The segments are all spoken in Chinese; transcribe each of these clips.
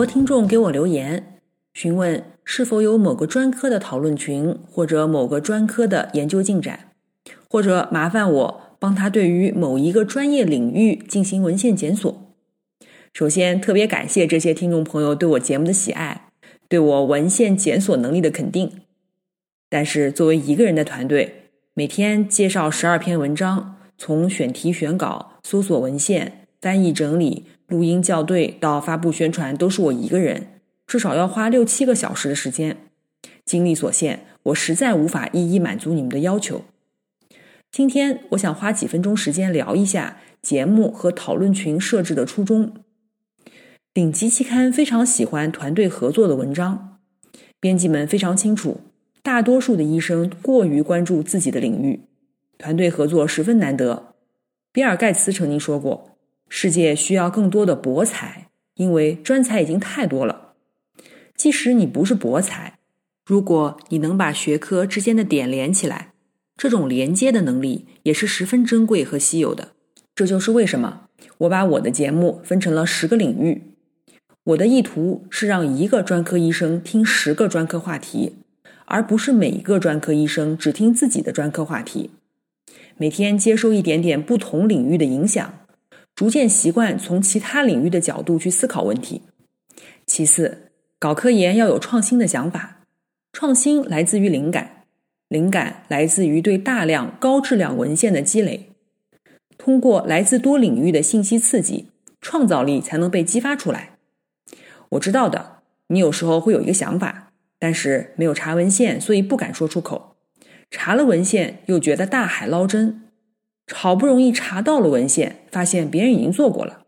多听众给我留言，询问是否有某个专科的讨论群，或者某个专科的研究进展，或者麻烦我帮他对于某一个专业领域进行文献检索。首先，特别感谢这些听众朋友对我节目的喜爱，对我文献检索能力的肯定。但是，作为一个人的团队，每天介绍十二篇文章，从选题、选稿、搜索文献、翻译、整理。录音校对到发布宣传都是我一个人，至少要花六七个小时的时间。精力所限，我实在无法一一满足你们的要求。今天我想花几分钟时间聊一下节目和讨论群设置的初衷。顶级期刊非常喜欢团队合作的文章，编辑们非常清楚，大多数的医生过于关注自己的领域，团队合作十分难得。比尔盖茨曾经说过。世界需要更多的博才，因为专才已经太多了。即使你不是博才，如果你能把学科之间的点连起来，这种连接的能力也是十分珍贵和稀有的。这就是为什么我把我的节目分成了十个领域。我的意图是让一个专科医生听十个专科话题，而不是每一个专科医生只听自己的专科话题。每天接收一点点不同领域的影响。逐渐习惯从其他领域的角度去思考问题。其次，搞科研要有创新的想法，创新来自于灵感，灵感来自于对大量高质量文献的积累。通过来自多领域的信息刺激，创造力才能被激发出来。我知道的，你有时候会有一个想法，但是没有查文献，所以不敢说出口；查了文献，又觉得大海捞针。好不容易查到了文献，发现别人已经做过了。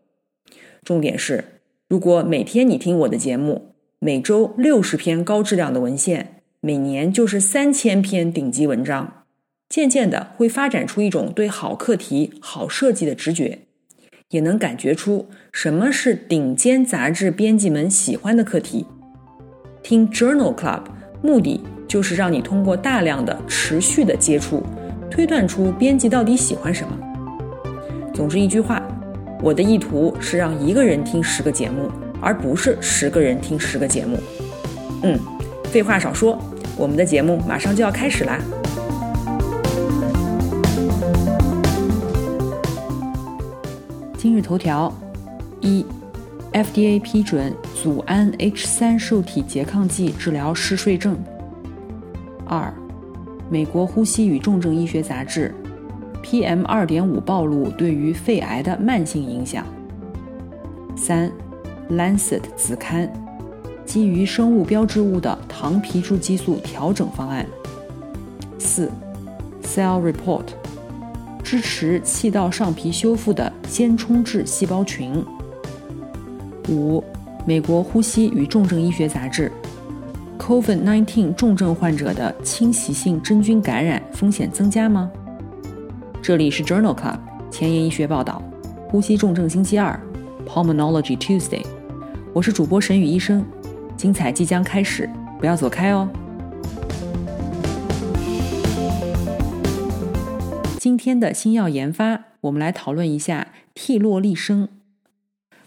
重点是，如果每天你听我的节目，每周六十篇高质量的文献，每年就是三千篇顶级文章，渐渐的会发展出一种对好课题、好设计的直觉，也能感觉出什么是顶尖杂志编辑们喜欢的课题。听 Journal Club，目的就是让你通过大量的持续的接触。推断出编辑到底喜欢什么。总之一句话，我的意图是让一个人听十个节目，而不是十个人听十个节目。嗯，废话少说，我们的节目马上就要开始啦。今日头条：一，FDA 批准组胺 H 三受体拮抗剂治疗嗜睡症。二。美国呼吸与重症医学杂志，PM 二点五暴露对于肺癌的慢性影响。三，Lancet 子刊，基于生物标志物的糖皮质激素调整方案。四，Cell Report，支持气道上皮修复的间充质细胞群。五，美国呼吸与重症医学杂志。COVID-19 重症患者的侵袭性真菌感染风险增加吗？这里是 Journal Club 前沿医学报道，呼吸重症星期二，Pulmonology Tuesday。我是主播沈宇医生，精彩即将开始，不要走开哦。今天的新药研发，我们来讨论一下替洛利生，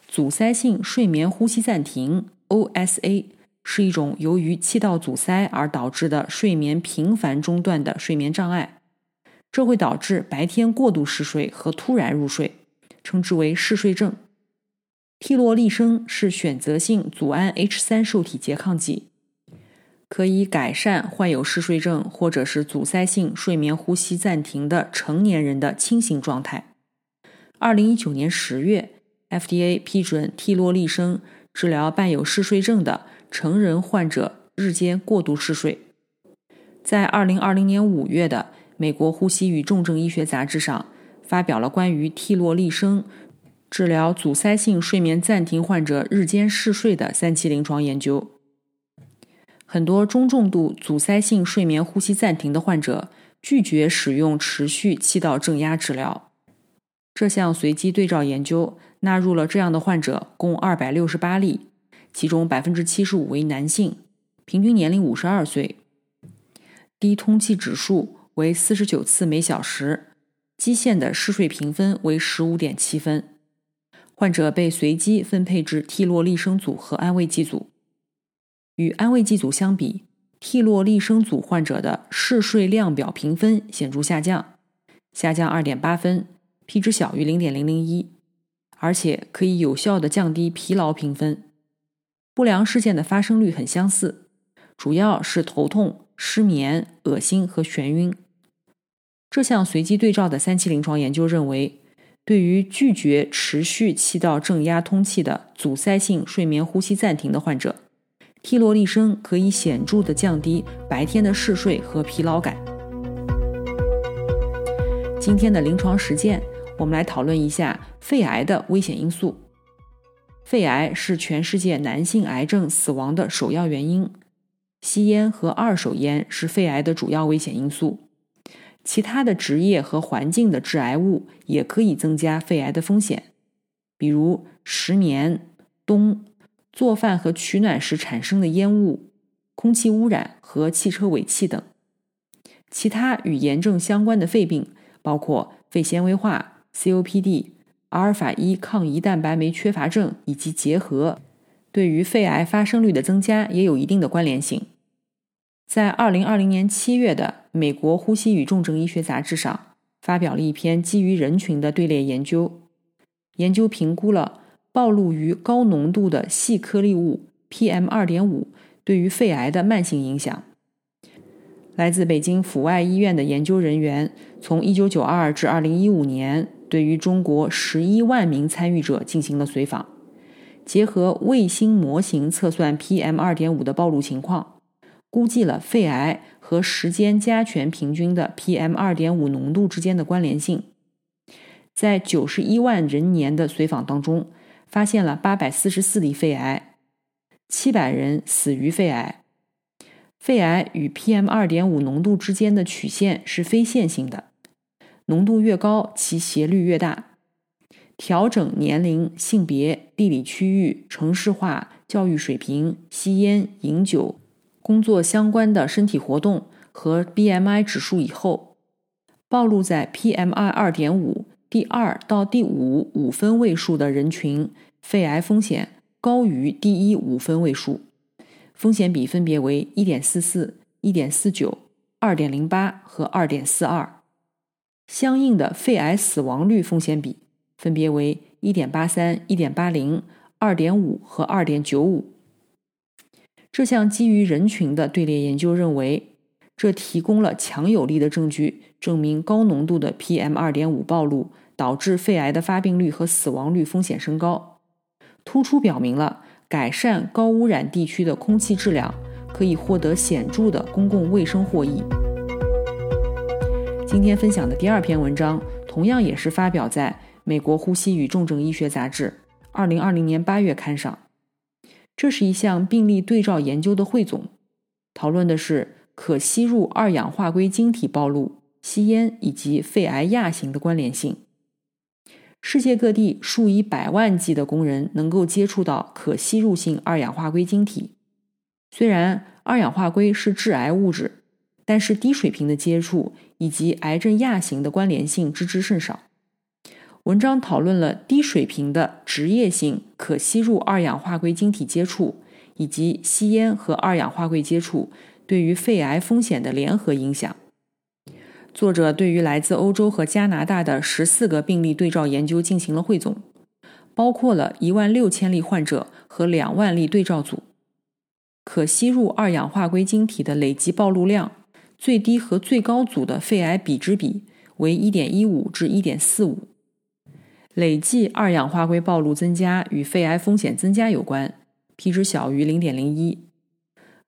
阻塞性睡眠呼吸暂停 （OSA）。是一种由于气道阻塞而导致的睡眠频繁中断的睡眠障碍，这会导致白天过度嗜睡和突然入睡，称之为嗜睡症。替洛利生是选择性组胺 H 三受体拮抗剂，可以改善患有嗜睡症或者是阻塞性睡眠呼吸暂停的成年人的清醒状态。二零一九年十月，FDA 批准替洛利生治疗伴有嗜睡症的。成人患者日间过度嗜睡，在二零二零年五月的《美国呼吸与重症医学杂志》上发表了关于替洛利生治疗阻塞性睡眠暂停患者日间嗜睡的三期临床研究。很多中重度阻塞性睡眠呼吸暂停的患者拒绝使用持续气道正压治疗。这项随机对照研究纳入了这样的患者共二百六十八例，其中百分之七十五为男性，平均年龄五十二岁，低通气指数为四十九次每小时，基线的嗜睡评分为十五点七分。患者被随机分配至替洛利生组和安慰剂组。与安慰剂组相比，替洛利生组患者的嗜睡量表评分显著下降，下降二点八分，p 值小于零点零零一，而且可以有效的降低疲劳评分。不良事件的发生率很相似，主要是头痛、失眠、恶心和眩晕。这项随机对照的三期临床研究认为。对于拒绝持续气道正压通气的阻塞性睡眠呼吸暂停的患者，替罗利生可以显著的降低白天的嗜睡和疲劳感。今天的临床实践，我们来讨论一下肺癌的危险因素。肺癌是全世界男性癌症死亡的首要原因，吸烟和二手烟是肺癌的主要危险因素。其他的职业和环境的致癌物也可以增加肺癌的风险，比如石棉、氡、做饭和取暖时产生的烟雾、空气污染和汽车尾气等。其他与炎症相关的肺病包括肺纤维化、COPD、阿尔法一抗胰蛋白酶缺乏症以及结核，对于肺癌发生率的增加也有一定的关联性。在二零二零年七月的《美国呼吸与重症医学杂志》上，发表了一篇基于人群的队列研究。研究评估了暴露于高浓度的细颗粒物 PM 二点五对于肺癌的慢性影响。来自北京阜外医院的研究人员，从一九九二至二零一五年，对于中国十一万名参与者进行了随访，结合卫星模型测算 PM 二点五的暴露情况。估计了肺癌和时间加权平均的 PM 二点五浓度之间的关联性，在九十一万人年的随访当中，发现了八百四十四例肺癌，七百人死于肺癌。肺癌与 PM 二点五浓度之间的曲线是非线性的，浓度越高，其斜率越大。调整年龄、性别、地理区域、城市化、教育水平、吸烟、饮酒。工作相关的身体活动和 BMI 指数以后，暴露在 PMI 二点五第二到第五五分位数的人群，肺癌风险高于第一五分位数，风险比分别为一点四四、一点四九、二点零八和二点四二，相应的肺癌死亡率风险比分别为一点八三、一点八零、二点五和二点九五。这项基于人群的队列研究认为，这提供了强有力的证据，证明高浓度的 PM 二点五暴露导致肺癌的发病率和死亡率风险升高，突出表明了改善高污染地区的空气质量可以获得显著的公共卫生获益。今天分享的第二篇文章，同样也是发表在《美国呼吸与重症医学杂志》二零二零年八月刊上。这是一项病例对照研究的汇总，讨论的是可吸入二氧化硅晶体暴露、吸烟以及肺癌亚型的关联性。世界各地数以百万计的工人能够接触到可吸入性二氧化硅晶体。虽然二氧化硅是致癌物质，但是低水平的接触以及癌症亚型的关联性知之甚少。文章讨论了低水平的职业性可吸入二氧化硅晶体接触，以及吸烟和二氧化硅接触对于肺癌风险的联合影响。作者对于来自欧洲和加拿大的十四个病例对照研究进行了汇总，包括了一万六千例患者和两万例对照组。可吸入二氧化硅晶体的累计暴露量，最低和最高组的肺癌比值比为一点一五至一点四五。累计二氧化硅暴露增加与肺癌风险增加有关，p 值小于零点零一。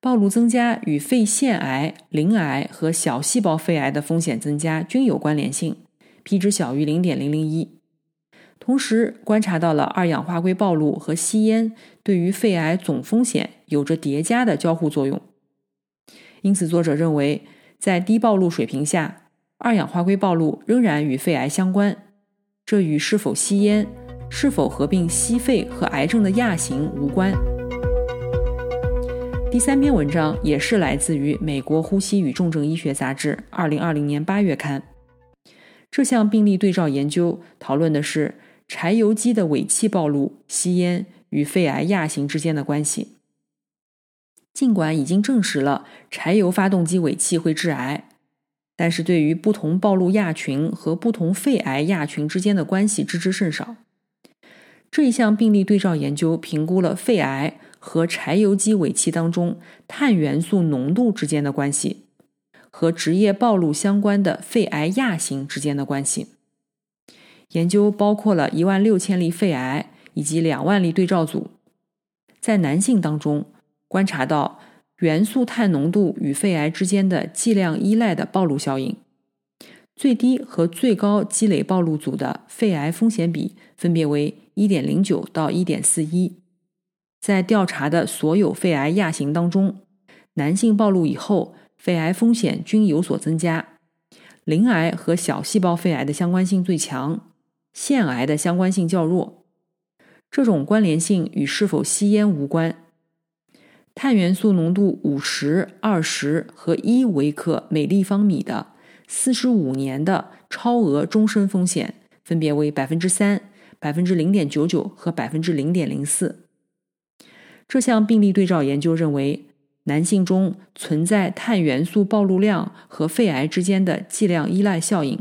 暴露增加与肺腺癌、鳞癌和小细胞肺癌的风险增加均有关联性，p 值小于零点零零一。同时观察到了二氧化硅暴露和吸烟对于肺癌总风险有着叠加的交互作用。因此，作者认为，在低暴露水平下，二氧化硅暴露仍然与肺癌相关。这与是否吸烟、是否合并吸肺和癌症的亚型无关。第三篇文章也是来自于美国呼吸与重症医学杂志2020年8月刊。这项病例对照研究讨论的是柴油机的尾气暴露、吸烟与肺癌亚型之间的关系。尽管已经证实了柴油发动机尾气会致癌，但是对于不同暴露亚群和不同肺癌亚群之间的关系知之甚少。这一项病例对照研究评估了肺癌。和柴油机尾气当中碳元素浓度之间的关系，和职业暴露相关的肺癌亚型之间的关系。研究包括了一万六千例肺癌以及两万例对照组，在男性当中观察到元素碳浓度与肺癌之间的剂量依赖的暴露效应。最低和最高积累暴露组的肺癌风险比分别为一点零九到一点四一。在调查的所有肺癌亚型当中，男性暴露以后，肺癌风险均有所增加。鳞癌和小细胞肺癌的相关性最强，腺癌的相关性较弱。这种关联性与是否吸烟无关。碳元素浓度五十、二十和一微克每立方米的四十五年的超额终身风险分别为百分之三、百分之零点九九和百分之零点零四。这项病例对照研究认为，男性中存在碳元素暴露量和肺癌之间的剂量依赖效应。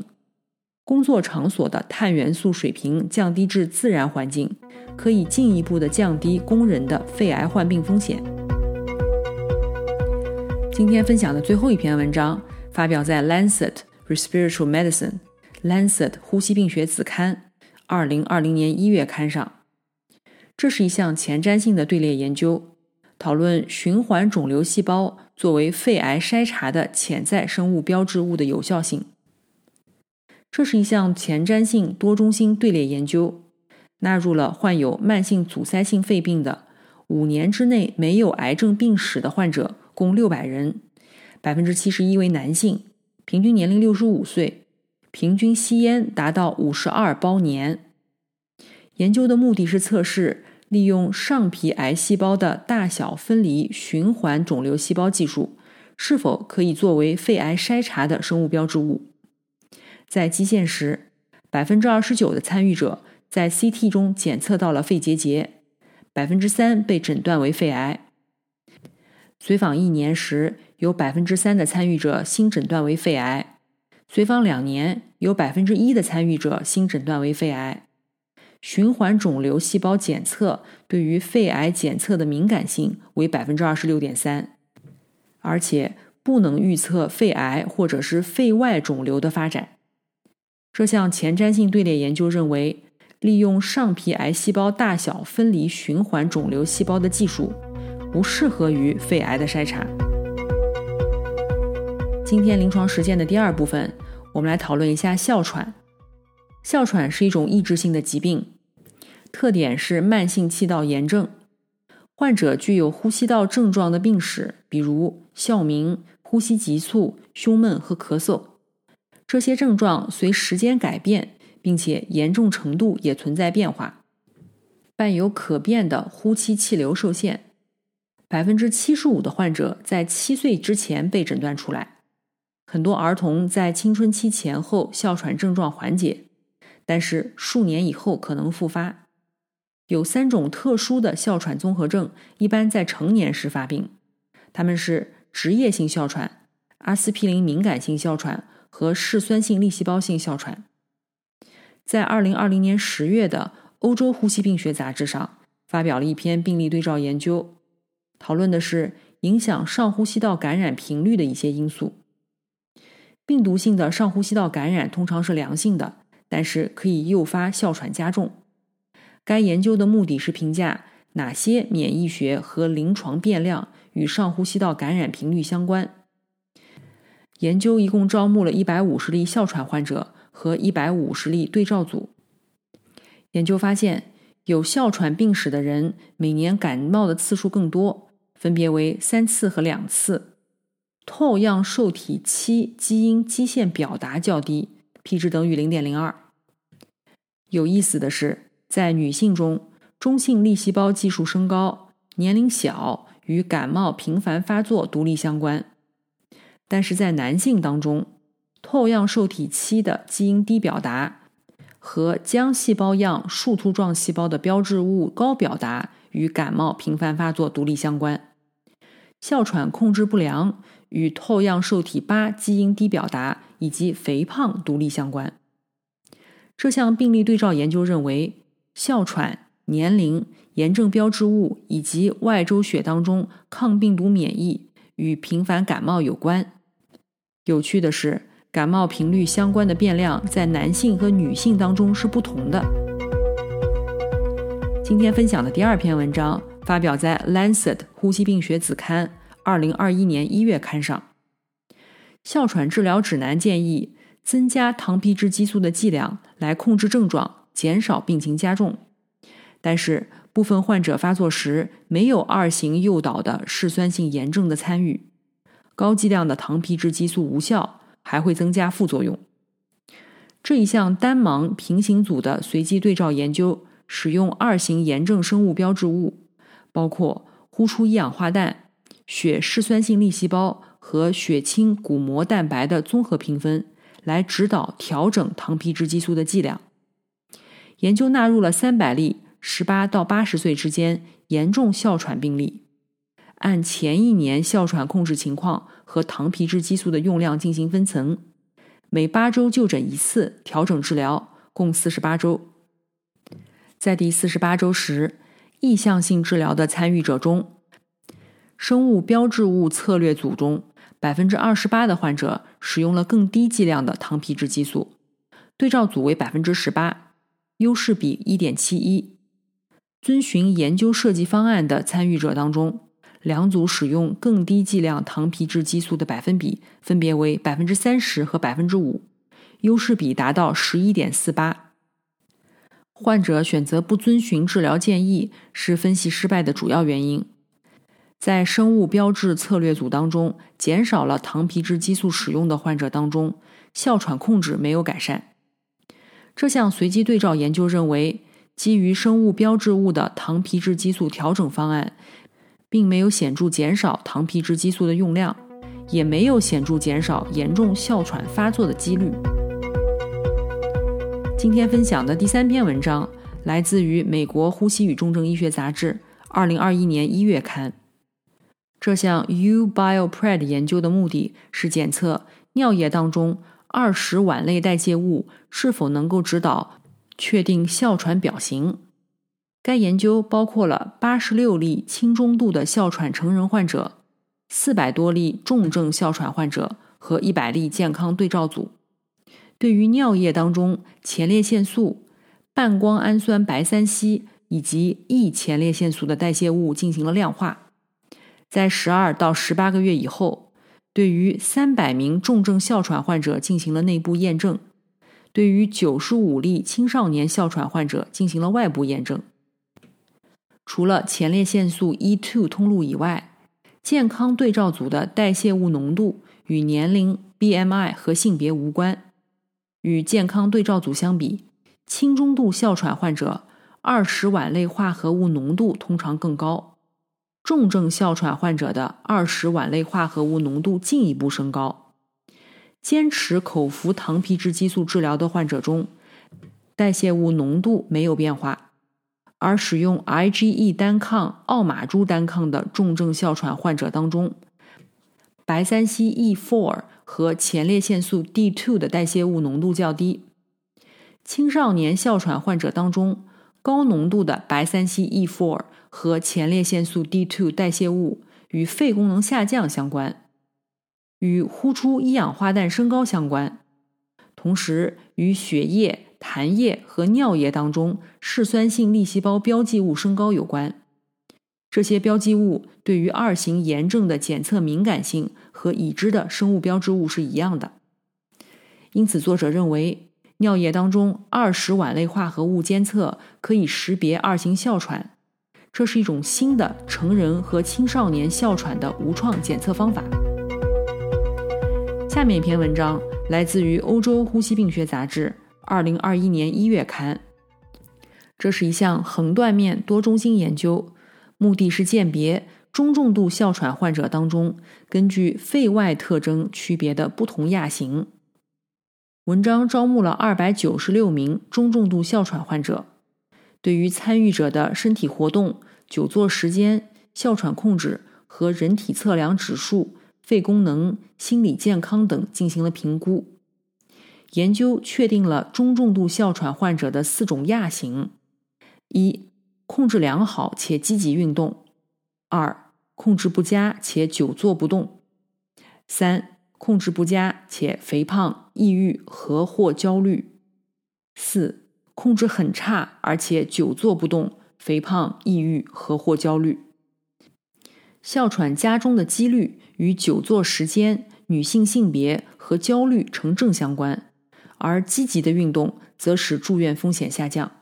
工作场所的碳元素水平降低至自然环境，可以进一步的降低工人的肺癌患病风险。今天分享的最后一篇文章发表在《Lancet Respiratory Medicine》（Lancet 呼吸病学子刊）二零二零年一月刊上。这是一项前瞻性的队列研究，讨论循环肿瘤细胞作为肺癌筛查的潜在生物标志物的有效性。这是一项前瞻性多中心队列研究，纳入了患有慢性阻塞性肺病的五年之内没有癌症病史的患者，共六百人，百分之七十一为男性，平均年龄六十五岁，平均吸烟达到五十二包年。研究的目的是测试利用上皮癌细胞的大小分离循环肿瘤细胞技术是否可以作为肺癌筛查的生物标志物。在基线时，百分之二十九的参与者在 CT 中检测到了肺结节，百分之三被诊断为肺癌。随访一年时，有百分之三的参与者新诊断为肺癌；随访两年，有百分之一的参与者新诊断为肺癌。循环肿瘤细胞检测对于肺癌检测的敏感性为百分之二十六点三，而且不能预测肺癌或者是肺外肿瘤的发展。这项前瞻性队列研究认为，利用上皮癌细胞大小分离循环肿瘤细胞的技术不适合于肺癌的筛查。今天临床实践的第二部分，我们来讨论一下哮喘。哮喘是一种抑制性的疾病，特点是慢性气道炎症。患者具有呼吸道症状的病史，比如哮鸣、呼吸急促、胸闷和咳嗽。这些症状随时间改变，并且严重程度也存在变化，伴有可变的呼气气流受限。百分之七十五的患者在七岁之前被诊断出来。很多儿童在青春期前后哮喘症状缓解。但是数年以后可能复发。有三种特殊的哮喘综合症，一般在成年时发病，他们是职业性哮喘、阿司匹林敏感性哮喘和嗜酸性粒细胞性哮喘。在二零二零年十月的《欧洲呼吸病学杂志》上发表了一篇病例对照研究，讨论的是影响上呼吸道感染频率的一些因素。病毒性的上呼吸道感染通常是良性的。但是可以诱发哮喘加重。该研究的目的是评价哪些免疫学和临床变量与上呼吸道感染频率相关。研究一共招募了一百五十例哮喘患者和一百五十例对照组。研究发现，有哮喘病史的人每年感冒的次数更多，分别为三次和两次。透样受体七基因基线表达较低，p 值等于零点零二。有意思的是，在女性中，中性粒细胞计数升高、年龄小与感冒频繁发作独立相关；但是在男性当中，透样受体七的基因低表达和浆细胞样树突状细胞的标志物高表达与感冒频繁发作独立相关。哮喘控制不良与透样受体八基因低表达以及肥胖独立相关。这项病例对照研究认为，哮喘、年龄、炎症标志物以及外周血当中抗病毒免疫与频繁感冒有关。有趣的是，感冒频率相关的变量在男性和女性当中是不同的。今天分享的第二篇文章发表在《Lancet 呼吸病学子刊》二零二一年一月刊上。哮喘治疗指南建议。增加糖皮质激素的剂量来控制症状，减少病情加重。但是部分患者发作时没有二型诱导的嗜酸性炎症的参与，高剂量的糖皮质激素无效，还会增加副作用。这一项单盲平行组的随机对照研究，使用二型炎症生物标志物，包括呼出一氧化氮、血嗜酸性粒细胞和血清骨膜蛋白的综合评分。来指导调整糖皮质激素的剂量。研究纳入了三百例十八到八十岁之间严重哮喘病例，按前一年哮喘控制情况和糖皮质激素的用量进行分层，每八周就诊一次，调整治疗，共四十八周。在第四十八周时，意向性治疗的参与者中，生物标志物策略组中。百分之二十八的患者使用了更低剂量的糖皮质激素，对照组为百分之十八，优势比一点七一。遵循研究设计方案的参与者当中，两组使用更低剂量糖皮质激素的百分比分别为百分之三十和百分之五，优势比达到十一点四八。患者选择不遵循治疗建议是分析失败的主要原因。在生物标志策略组当中，减少了糖皮质激素使用的患者当中，哮喘控制没有改善。这项随机对照研究认为，基于生物标志物的糖皮质激素调整方案，并没有显著减少糖皮质激素的用量，也没有显著减少严重哮喘发作的几率。今天分享的第三篇文章来自于《美国呼吸与重症医学杂志》，二零二一年一月刊。这项 U-BioPred 研究的目的是检测尿液当中二十烷类代谢物是否能够指导确定哮喘表型。该研究包括了八十六例轻中度的哮喘成人患者、四百多例重症哮喘患者和一百例健康对照组，对于尿液当中前列腺素、半胱氨酸白三烯以及异前列腺素的代谢物进行了量化。在十二到十八个月以后，对于三百名重症哮喘患者进行了内部验证，对于九十五例青少年哮喘患者进行了外部验证。除了前列腺素 E2 通路以外，健康对照组的代谢物浓度与年龄、BMI 和性别无关。与健康对照组相比，轻中度哮喘患者二十烷类化合物浓度通常更高。重症哮喘患者的二十烷类化合物浓度进一步升高。坚持口服糖皮质激素治疗的患者中，代谢物浓度没有变化，而使用 IgE 单抗、奥马珠单抗的重症哮喘患者当中，白三烯 E4 和前列腺素 D2 的代谢物浓度较低。青少年哮喘患者当中，高浓度的白三烯 E4。和前列腺素 D2 代谢物与肺功能下降相关，与呼出一氧化氮升高相关，同时与血液、痰液和尿液当中嗜酸性粒细胞标记物升高有关。这些标记物对于二型炎症的检测敏感性和已知的生物标志物是一样的。因此，作者认为尿液当中二十烷类化合物监测可以识别二型哮喘，这是一种新的成人和青少年哮喘的无创检测方法。下面一篇文章来自于欧洲呼吸病学杂志，二零二一年一月刊。这是一项横断面多中心研究，目的是鉴别中重度哮喘患者当中根据肺外特征区别的不同亚型。文章招募了二百九十六名中重度哮喘患者，对于参与者的身体活动、久坐时间、哮喘控制和人体测量指数、肺功能、心理健康等进行了评估。研究确定了中重度哮喘患者的四种亚型：一、控制良好且积极运动；二、控制不佳且久坐不动；三。控制不佳且肥胖、抑郁和或焦虑；四、控制很差而且久坐不动、肥胖、抑郁和或焦虑。哮喘加重的几率与久坐时间、女性性别和焦虑成正相关，而积极的运动则使住院风险下降。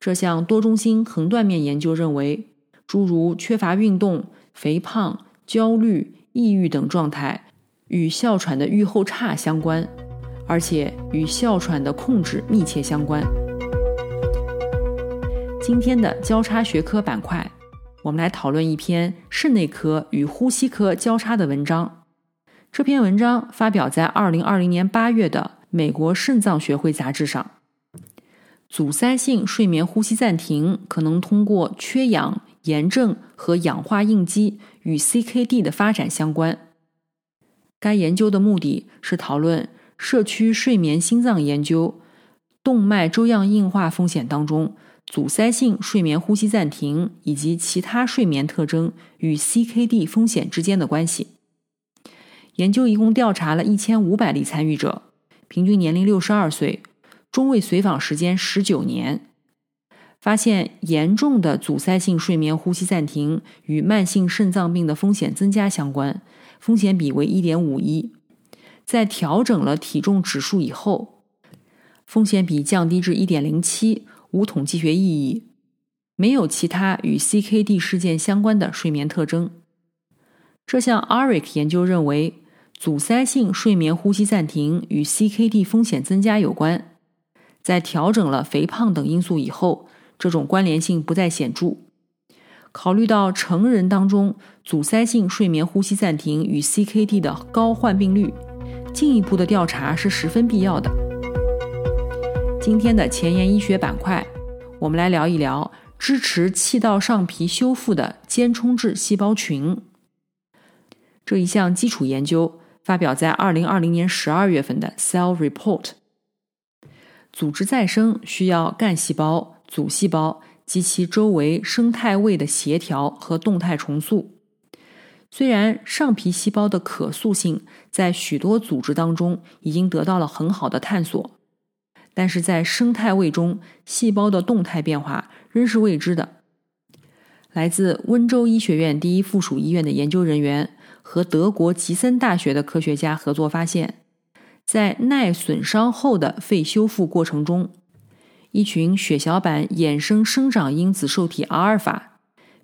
这项多中心横断面研究认为，诸如缺乏运动、肥胖、焦虑、抑郁等状态。与哮喘的预后差相关，而且与哮喘的控制密切相关。今天的交叉学科板块，我们来讨论一篇肾内科与呼吸科交叉的文章。这篇文章发表在二零二零年八月的《美国肾脏学会杂志》上。阻塞性睡眠呼吸暂停可能通过缺氧、炎症和氧化应激与 CKD 的发展相关。该研究的目的是讨论社区睡眠心脏研究、动脉粥样硬化风险当中阻塞性睡眠呼吸暂停以及其他睡眠特征与 CKD 风险之间的关系。研究一共调查了一千五百例参与者，平均年龄六十二岁，中位随访时间十九年，发现严重的阻塞性睡眠呼吸暂停与慢性肾脏病的风险增加相关。风险比为一点五一，在调整了体重指数以后，风险比降低至一点零七，无统计学意义，没有其他与 CKD 事件相关的睡眠特征。这项 ARIC 研究认为，阻塞性睡眠呼吸暂停与 CKD 风险增加有关，在调整了肥胖等因素以后，这种关联性不再显著。考虑到成人当中阻塞性睡眠呼吸暂停与 CKD 的高患病率，进一步的调查是十分必要的。今天的前沿医学板块，我们来聊一聊支持气道上皮修复的间充质细胞群。这一项基础研究发表在2020年12月份的《Cell Report》。组织再生需要干细胞、组细胞。及其周围生态位的协调和动态重塑。虽然上皮细胞的可塑性在许多组织当中已经得到了很好的探索，但是在生态位中，细胞的动态变化仍是未知的。来自温州医学院第一附属医院的研究人员和德国吉森大学的科学家合作发现，在耐损伤后的肺修复过程中。一群血小板衍生生长因子受体阿尔法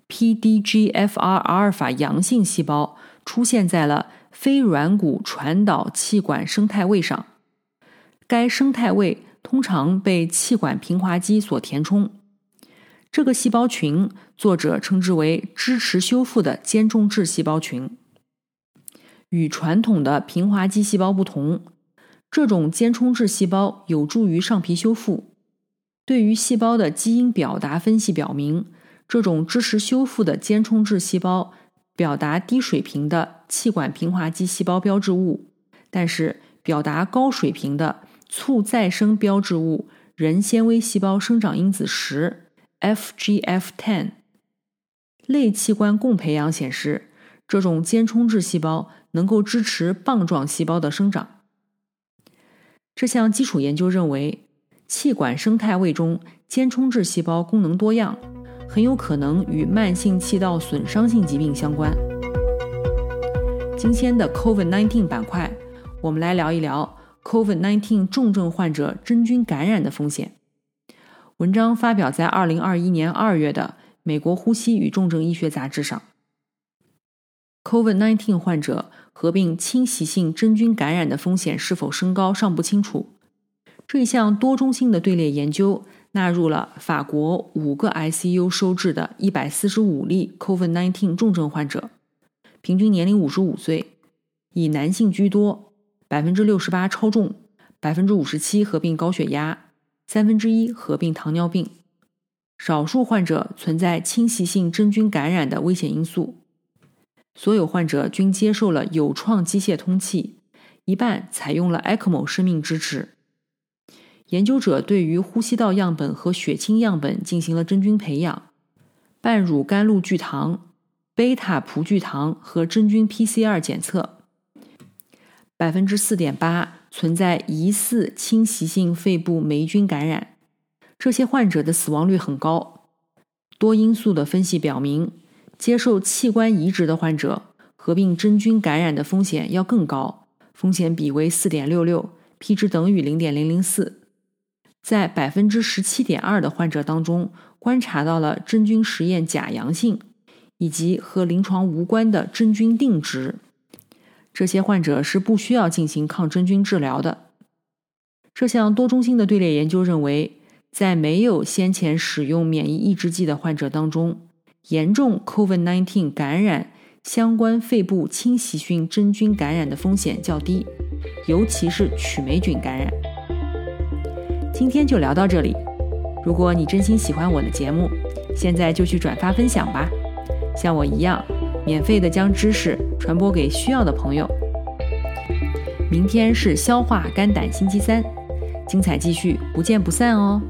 （PDGFR 阿尔法）阳性细胞出现在了非软骨传导气管生态位上。该生态位通常被气管平滑肌所填充。这个细胞群，作者称之为支持修复的间重质细胞群。与传统的平滑肌细胞不同，这种间充质细胞有助于上皮修复。对于细胞的基因表达分析表明，这种支持修复的间充质细胞表达低水平的气管平滑肌细胞标志物，但是表达高水平的促再生标志物人纤维细胞生长因子十 （FGF10）。类器官共培养显示，这种间充质细胞能够支持棒状细胞的生长。这项基础研究认为。气管生态位中间充质细胞功能多样，很有可能与慢性气道损伤性疾病相关。今天的 COVID-19 板块，我们来聊一聊 COVID-19 重症患者真菌感染的风险。文章发表在2021年2月的《美国呼吸与重症医学杂志》上。COVID-19 患者合并侵袭性真菌感染的风险是否升高尚不清楚。这一项多中心的队列研究纳入了法国五个 ICU 收治的145例 COVID-19 重症患者，平均年龄55岁，以男性居多，百分之六十八超重，百分之五十七合并高血压，三分之一合并糖尿病，少数患者存在侵袭性真菌感染的危险因素。所有患者均接受了有创机械通气，一半采用了 ECMO 生命支持。研究者对于呼吸道样本和血清样本进行了真菌培养，半乳甘露聚糖、贝塔葡聚糖和真菌 PCR 检测，百分之四点八存在疑似侵袭性肺部霉菌感染。这些患者的死亡率很高。多因素的分析表明。接受器官移植的患者合并真菌感染的风险要更高，风险比为四点六六，P 值等于零点零零四。在百分之十七点二的患者当中，观察到了真菌实验假阳性，以及和临床无关的真菌定值。这些患者是不需要进行抗真菌治疗的。这项多中心的队列研究认为，在没有先前使用免疫抑制剂的患者当中。严重 COVID-19 感染相关肺部侵袭性真菌感染的风险较低，尤其是曲霉菌感染。今天就聊到这里。如果你真心喜欢我的节目，现在就去转发分享吧，像我一样，免费的将知识传播给需要的朋友。明天是消化肝胆星期三，精彩继续，不见不散哦。